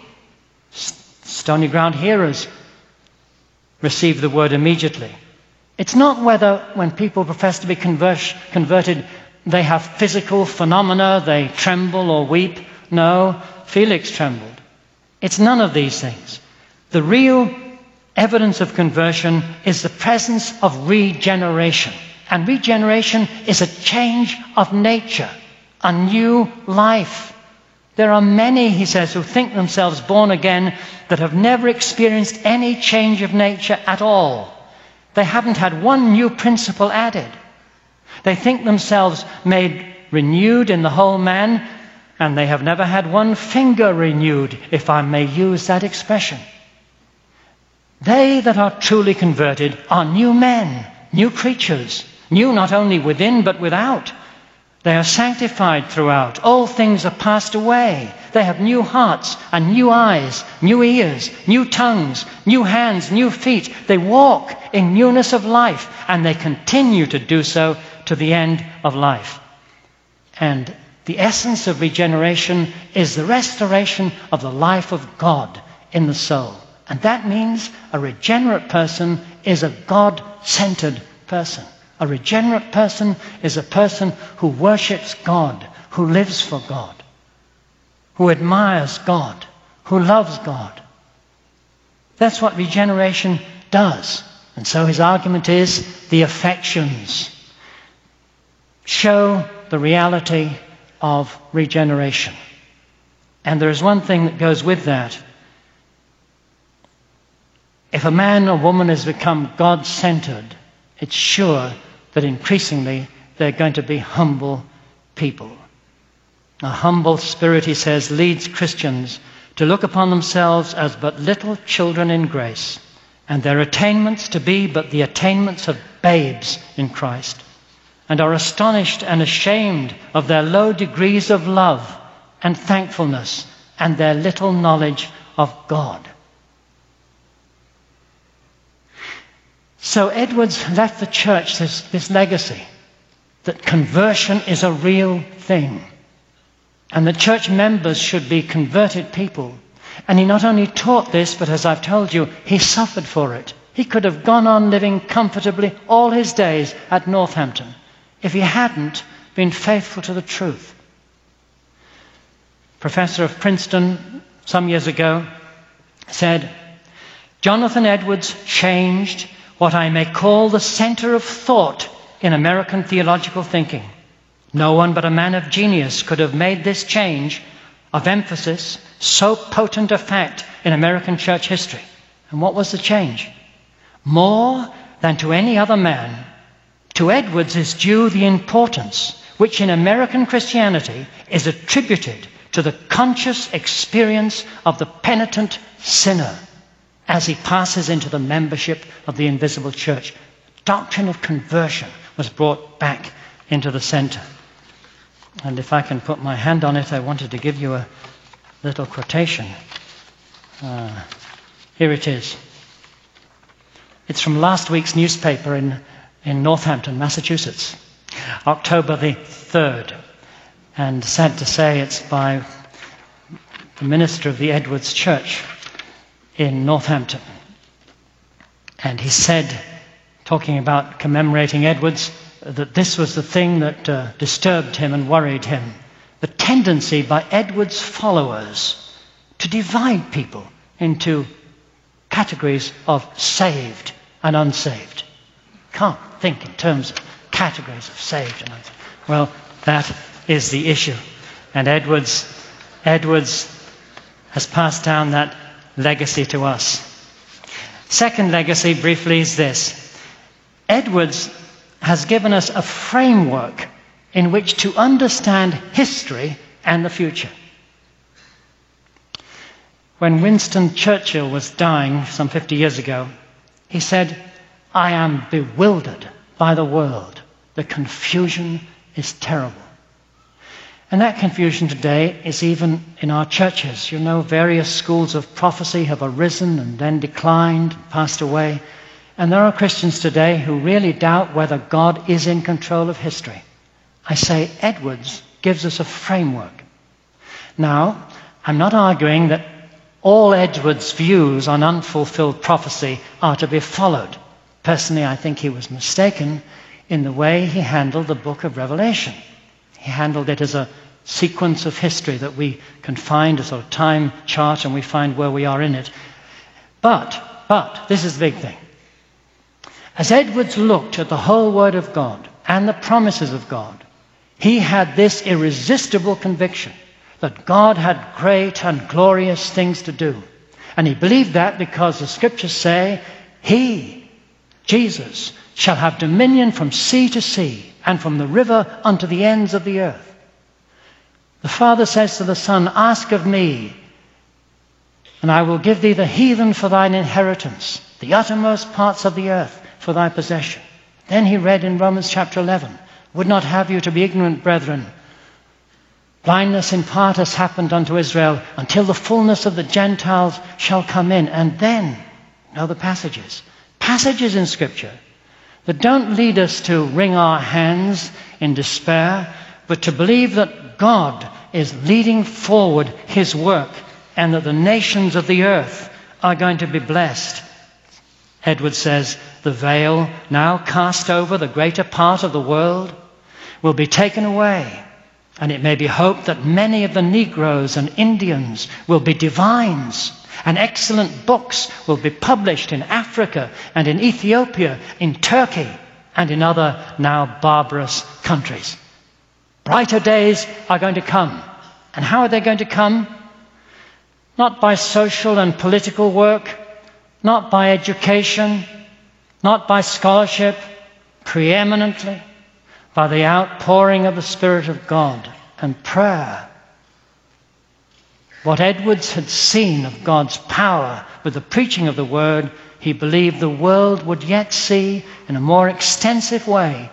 Stony ground hearers receive the word immediately. It's not whether, when people profess to be converted, they have physical phenomena, they tremble or weep. No, Felix trembled. It's none of these things. The real evidence of conversion is the presence of regeneration. And regeneration is a change of nature, a new life. There are many, he says, who think themselves born again that have never experienced any change of nature at all. They haven't had one new principle added. They think themselves made renewed in the whole man, and they have never had one finger renewed, if I may use that expression. They that are truly converted are new men, new creatures, new not only within but without. They are sanctified throughout. All things are passed away. They have new hearts and new eyes, new ears, new tongues, new hands, new feet. They walk in newness of life and they continue to do so to the end of life. And the essence of regeneration is the restoration of the life of God in the soul. And that means a regenerate person is a God centered person. A regenerate person is a person who worships God, who lives for God, who admires God, who loves God. That's what regeneration does. And so his argument is the affections show the reality of regeneration. And there is one thing that goes with that. If a man or woman has become God centered, it's sure that increasingly they're going to be humble people. A humble spirit, he says, leads Christians to look upon themselves as but little children in grace, and their attainments to be but the attainments of babes in Christ, and are astonished and ashamed of their low degrees of love and thankfulness and their little knowledge of God. So Edwards left the church this, this legacy that conversion is a real thing. And the church members should be converted people. And he not only taught this, but as I've told you, he suffered for it. He could have gone on living comfortably all his days at Northampton if he hadn't been faithful to the truth. Professor of Princeton, some years ago, said, Jonathan Edwards changed what I may call the center of thought in American theological thinking. No one but a man of genius could have made this change of emphasis so potent a fact in American church history. And what was the change? More than to any other man, To Edwards is due the importance which in American Christianity is attributed to the conscious experience of the penitent sinner as he passes into the membership of the invisible church. Doctrine of conversion was brought back into the center. And if I can put my hand on it, I wanted to give you a little quotation. Uh, here it is. It's from last week's newspaper in, in Northampton, Massachusetts, October the 3rd. And sad to say, it's by the minister of the Edwards Church in Northampton. And he said, talking about commemorating Edwards, that this was the thing that uh, disturbed him and worried him. The tendency by Edwards' followers to divide people into categories of saved and unsaved. Can't think in terms of categories of saved and unsaved. Well, that is the issue. And Edwards, Edwards has passed down that legacy to us. Second legacy, briefly, is this Edwards has given us a framework in which to understand history and the future. When Winston Churchill was dying some 50 years ago, he said, I am bewildered by the world. The confusion is terrible. And that confusion today is even in our churches. You know, various schools of prophecy have arisen and then declined, passed away. And there are Christians today who really doubt whether God is in control of history. I say Edwards gives us a framework. Now, I'm not arguing that all Edwards' views on unfulfilled prophecy are to be followed. Personally, I think he was mistaken in the way he handled the book of Revelation. He handled it as a sequence of history that we can find, a sort of time chart, and we find where we are in it. But, but, this is the big thing. As Edwards looked at the whole Word of God and the promises of God, he had this irresistible conviction that God had great and glorious things to do. And he believed that because the scriptures say, He, Jesus, shall have dominion from sea to sea and from the river unto the ends of the earth. The Father says to the Son, Ask of me, and I will give thee the heathen for thine inheritance, the uttermost parts of the earth for thy possession. Then he read in Romans chapter 11, Would not have you to be ignorant, brethren. Blindness in part has happened unto Israel until the fullness of the Gentiles shall come in. And then, know the passages. Passages in Scripture that don't lead us to wring our hands in despair, but to believe that God is leading forward His work and that the nations of the earth are going to be blessed. Edward says, the veil now cast over the greater part of the world will be taken away. And it may be hoped that many of the Negroes and Indians will be divines and excellent books will be published in Africa and in Ethiopia, in Turkey, and in other now barbarous countries. Brighter days are going to come. And how are they going to come? Not by social and political work, not by education, not by scholarship, preeminently by the outpouring of the Spirit of God and prayer what Edwards had seen of God's power with the preaching of the word, he believed the world would yet see in a more extensive way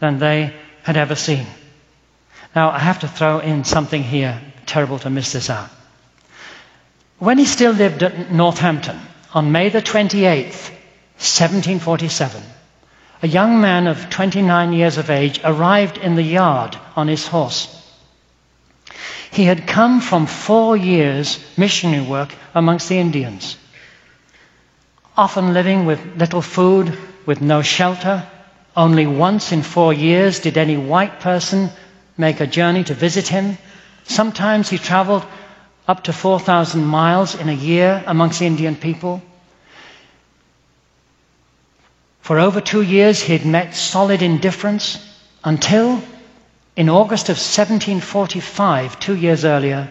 than they had ever seen. Now, I have to throw in something here, terrible to miss this out. When he still lived at Northampton, on May the 28th, 1747, a young man of 29 years of age arrived in the yard on his horse. He had come from four years' missionary work amongst the Indians, often living with little food, with no shelter. Only once in four years did any white person make a journey to visit him. Sometimes he traveled up to 4,000 miles in a year amongst the Indian people. For over two years, he had met solid indifference until in August of 1745, two years earlier,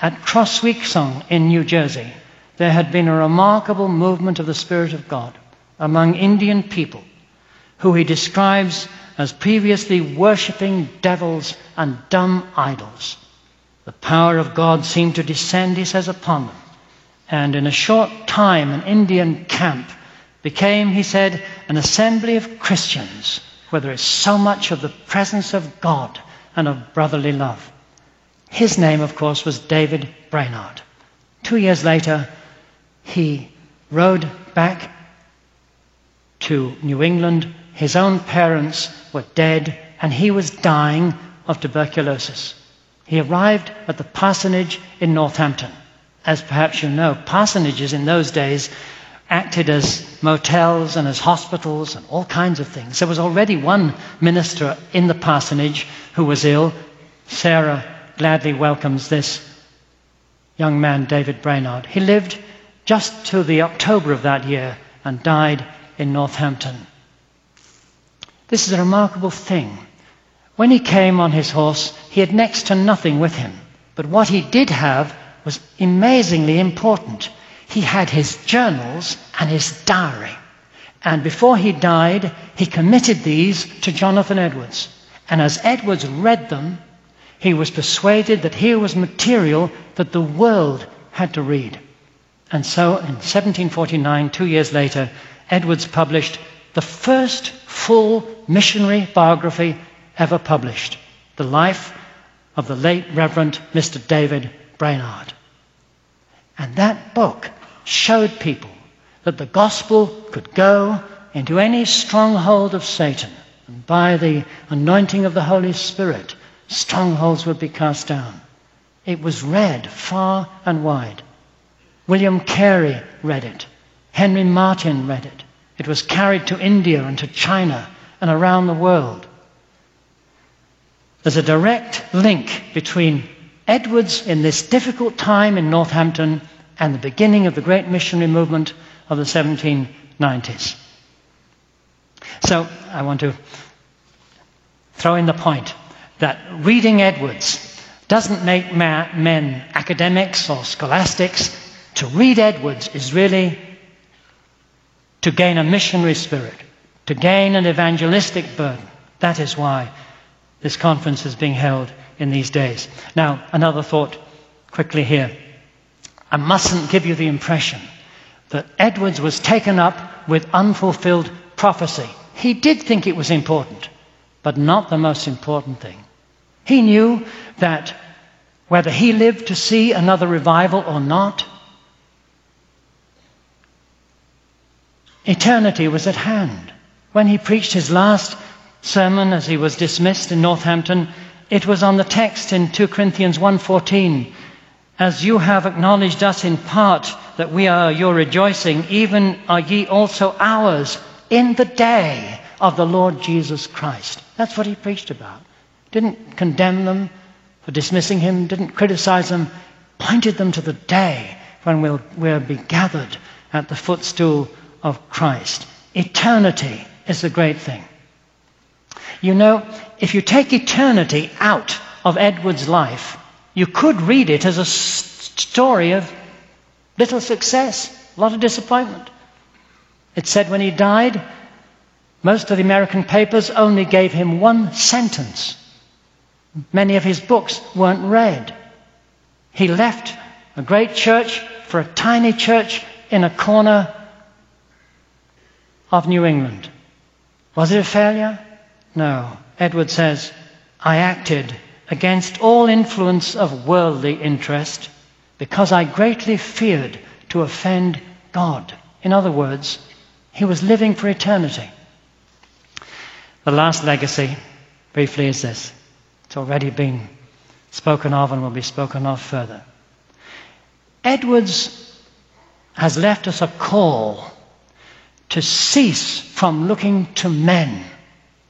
at Crossweeksung in New Jersey, there had been a remarkable movement of the Spirit of God among Indian people, who he describes as previously worshipping devils and dumb idols. The power of God seemed to descend, he says, upon them. And in a short time, an Indian camp became, he said, an assembly of Christians where there is so much of the presence of God and of brotherly love. His name, of course, was David Brainerd. Two years later, he rode back to New England. His own parents were dead, and he was dying of tuberculosis. He arrived at the parsonage in Northampton. As perhaps you know, parsonages in those days acted as motels and as hospitals and all kinds of things. There was already one minister in the parsonage who was ill. Sarah gladly welcomes this young man, David Brainerd. He lived just to the October of that year and died in Northampton. This is a remarkable thing. When he came on his horse, he had next to nothing with him. But what he did have was amazingly important. He had his journals and his diary. And before he died, he committed these to Jonathan Edwards. And as Edwards read them, he was persuaded that here was material that the world had to read. And so in 1749, two years later, Edwards published the first full missionary biography ever published The Life of the Late Reverend Mr. David Brainerd. And that book showed people that the gospel could go into any stronghold of Satan. And by the anointing of the Holy Spirit, strongholds would be cast down. It was read far and wide. William Carey read it. Henry Martyn read it. It was carried to India and to China and around the world. There's a direct link between Edwards in this difficult time in Northampton and the beginning of the great missionary movement of the 1790s. So I want to throw in the point that reading Edwards doesn't make men academics or scholastics. To read Edwards is really to gain a missionary spirit, to gain an evangelistic burden. That is why this conference is being held in these days. Now, another thought quickly here. I mustn't give you the impression that Edwards was taken up with unfulfilled prophecy. He did think it was important, but not the most important thing. He knew that whether he lived to see another revival or not, eternity was at hand. When he preached his last sermon as he was dismissed in Northampton, it was on the text in 2 Corinthians 1:14, as you have acknowledged us in part that we are your rejoicing, even are ye also ours in the day of the Lord Jesus Christ. That's what he preached about didn't condemn them for dismissing him, didn't criticize them, pointed them to the day when we'll, we'll be gathered at the footstool of Christ. Eternity is the great thing. You know, if you take eternity out of Edwards' life, you could read it as a story of little success, a lot of disappointment. It said when he died, most of the American papers only gave him one sentence Many of his books weren't read. He left a great church for a tiny church in a corner of New England. Was it a failure? No. Edward says, I acted against all influence of worldly interest because I greatly feared to offend God. In other words, he was living for eternity. The last legacy, briefly, is this it's already been spoken of and will be spoken of further. Edwards has left us a call to cease from looking to men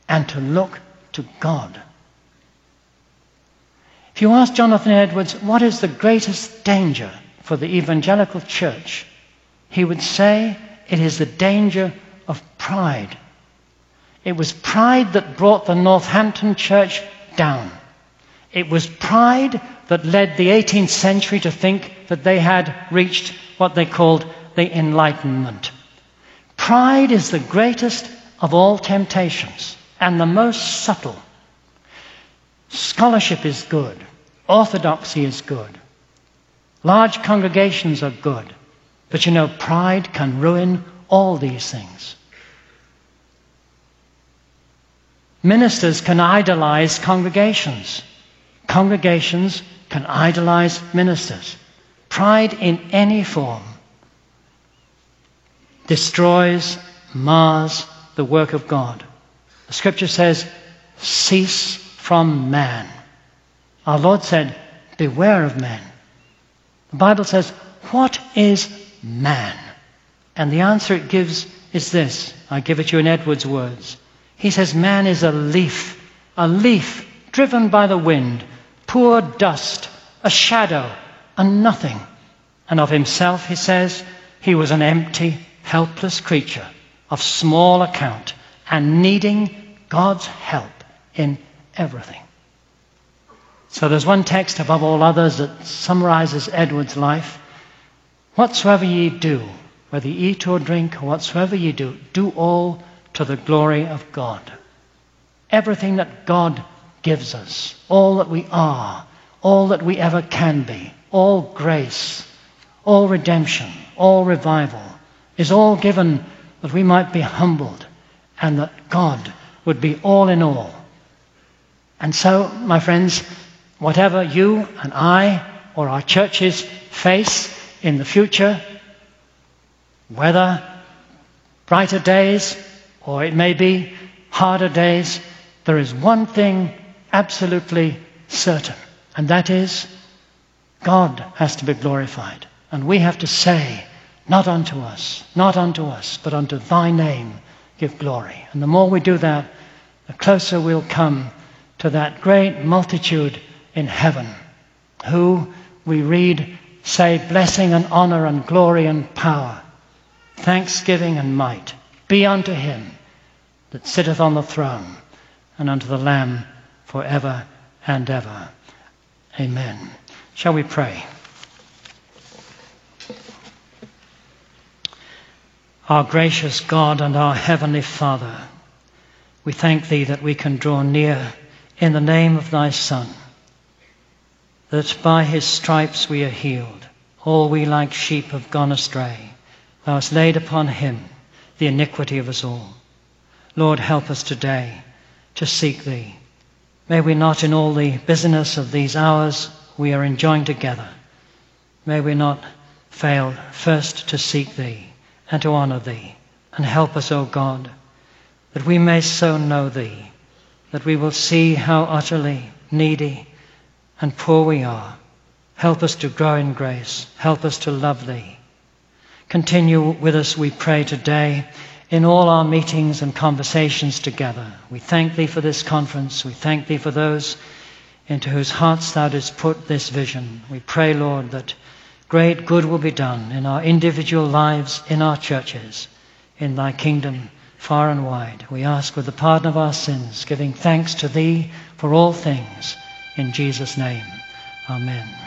and to look to God. If you ask Jonathan Edwards, what is the greatest danger for the evangelical church? He would say it is the danger of pride. It was pride that brought the Northampton church down. It was pride that led the 18th century to think that they had reached what they called the Enlightenment. Pride is the greatest of all temptations. and the most subtle. Scholarship is good. Orthodoxy is good. Large congregations are good. But you know, pride can ruin all these things. Ministers can idolize congregations. Congregations can idolize ministers. Pride in any form destroys, mars the work of God. The scripture says, cease from man. Our Lord said, beware of man. The Bible says, what is man? And the answer it gives is this. I give it you in Edwards' words. He says, Man is a leaf, a leaf driven by the wind, poor dust, a shadow, a nothing. And of himself, he says, he was an empty, helpless creature of small account and needing God's help in everything. So there's one text above all others that summarizes Edwards' life. Whatsoever ye do, whether ye eat or drink, or whatsoever ye do, do all to the glory of God. Everything that God gives us, all that we are, all that we ever can be, all grace, all redemption, all revival, is all given that we might be humbled and that God would be all in all. And so, my friends, whatever you and I or our churches face in the future, whether brighter days or it may be harder days, there is one thing absolutely certain, and that is God has to be glorified. And we have to say, not unto us, not unto us, but unto thy name give glory. And the more we do that, the closer we'll come to that great multitude in heaven who we read say blessing and honor and glory and power, thanksgiving and might be unto him that sitteth on the throne and unto the Lamb for ever and ever. Amen. Shall we pray? Our gracious God and our heavenly Father, we thank Thee that we can draw near in the name of Thy Son, that by His stripes we are healed. All we like sheep have gone astray. Thou hast laid upon Him the iniquity of us all. Lord, help us today to seek Thee. May we not, in all the busyness of these hours we are enjoying together, may we not fail first to seek Thee and to honor Thee. And help us, O God, that we may so know Thee, that we will see how utterly needy and poor we are. Help us to grow in grace. Help us to love Thee. Continue with us, we pray today in all our meetings and conversations together. We thank Thee for this conference. We thank Thee for those into whose hearts Thou didst put this vision. We pray, Lord, that great good will be done in our individual lives, in our churches, in Thy kingdom far and wide. We ask with the pardon of our sins, giving thanks to Thee for all things. In Jesus' name, Amen.